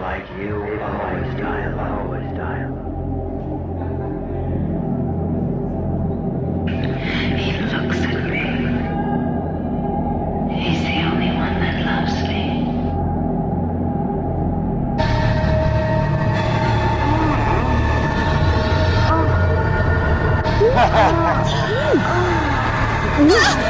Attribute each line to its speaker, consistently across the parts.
Speaker 1: like you always die always die
Speaker 2: He looks at me. He's the only one that loves me.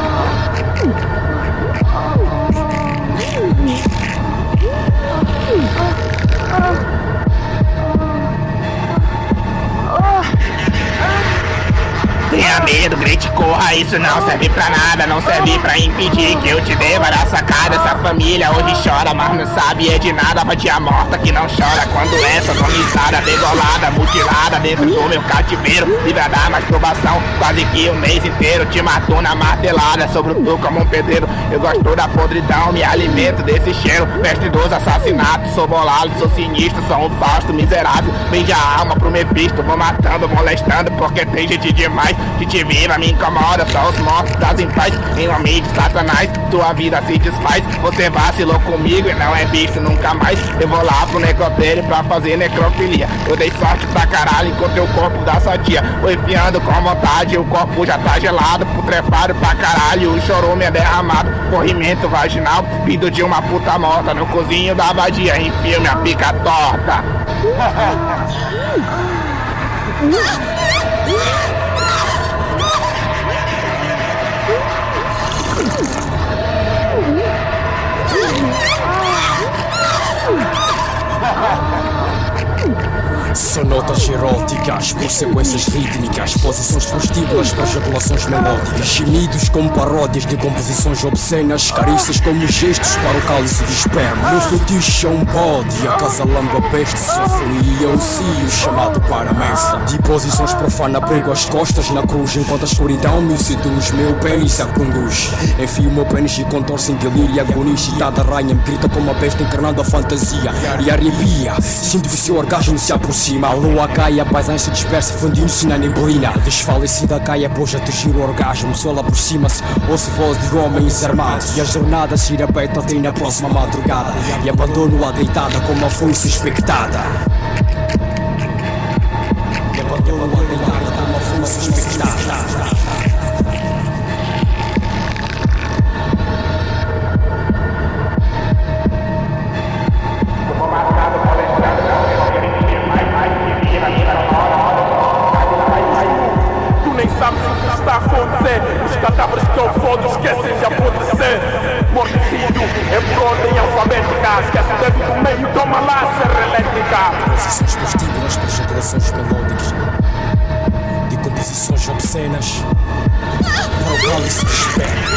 Speaker 3: isso não serve pra nada, não serve pra impedir que eu te dê várias sacadas. Essa família hoje chora, mas não sabe é de nada. Vadia morta que não chora quando essa agonizada, degolada, mutilada dentro do meu cativeiro. Livra da masturbação, quase que o mês inteiro. Te matou na martelada, sobre tu como um pedreiro. Eu gosto da podridão, me alimento desse cheiro. Mestre dos assassinatos, sou bolado, sou sinistro, sou um fausto miserável. Vende a alma pro Mephisto, vou matando, molestando, porque tem gente demais te viva, me incomoda. Só os mortos trazem paz, em nome de Satanás, tua vida se desfaz. Você vacilou comigo e não é bicho nunca mais. Eu vou lá pro necrotério pra fazer necrofilia. Eu dei sorte pra caralho, encontrei o corpo da sadia. Vou enfiando com vontade, o corpo já tá gelado, putrefado pra caralho. O chorume é derramado corrimento vaginal, vindo de uma puta morta no cozinho da abadia, enfia minha pica torta.
Speaker 4: notas eróticas, por sequências rítmicas, posições prostíbulas para ejaculações melódicas, gemidos como paródias de composições obscenas, carícias como gestos para o cálice de esperma. Meu fetiche é um bode, acasalando a peste, sofria um cio chamado para a mesa. De posições profana, prego as costas na cruz, enquanto a escuridão me seduz, meu pênis a conduz. Enfio meu pênis e contorce em delírio e agonia, excitada rainha me grita como uma besta encarnando a fantasia e arrepia. Sinto que seu orgasmo se aproxima lua cai, a paisagem se dispersa fundindo-se na neblina Desfalecida cai após atingir o orgasmo Sol aproxima-se, ouço voz de homens armados. E a jornada se repete até na próxima madrugada. E abandono-a deitada como a foice expectada. E abandono-a deitada como a
Speaker 5: acontecer. Os cadáveres que eu fodo esquecem de apodrecer. Mortecido em é por ordem alfabética. Esquece o dedo do meio, toma lá a serra elétrica.
Speaker 4: Posições postíbulas para gerações melódicas. De composições obscenas. Para o galo se desperta.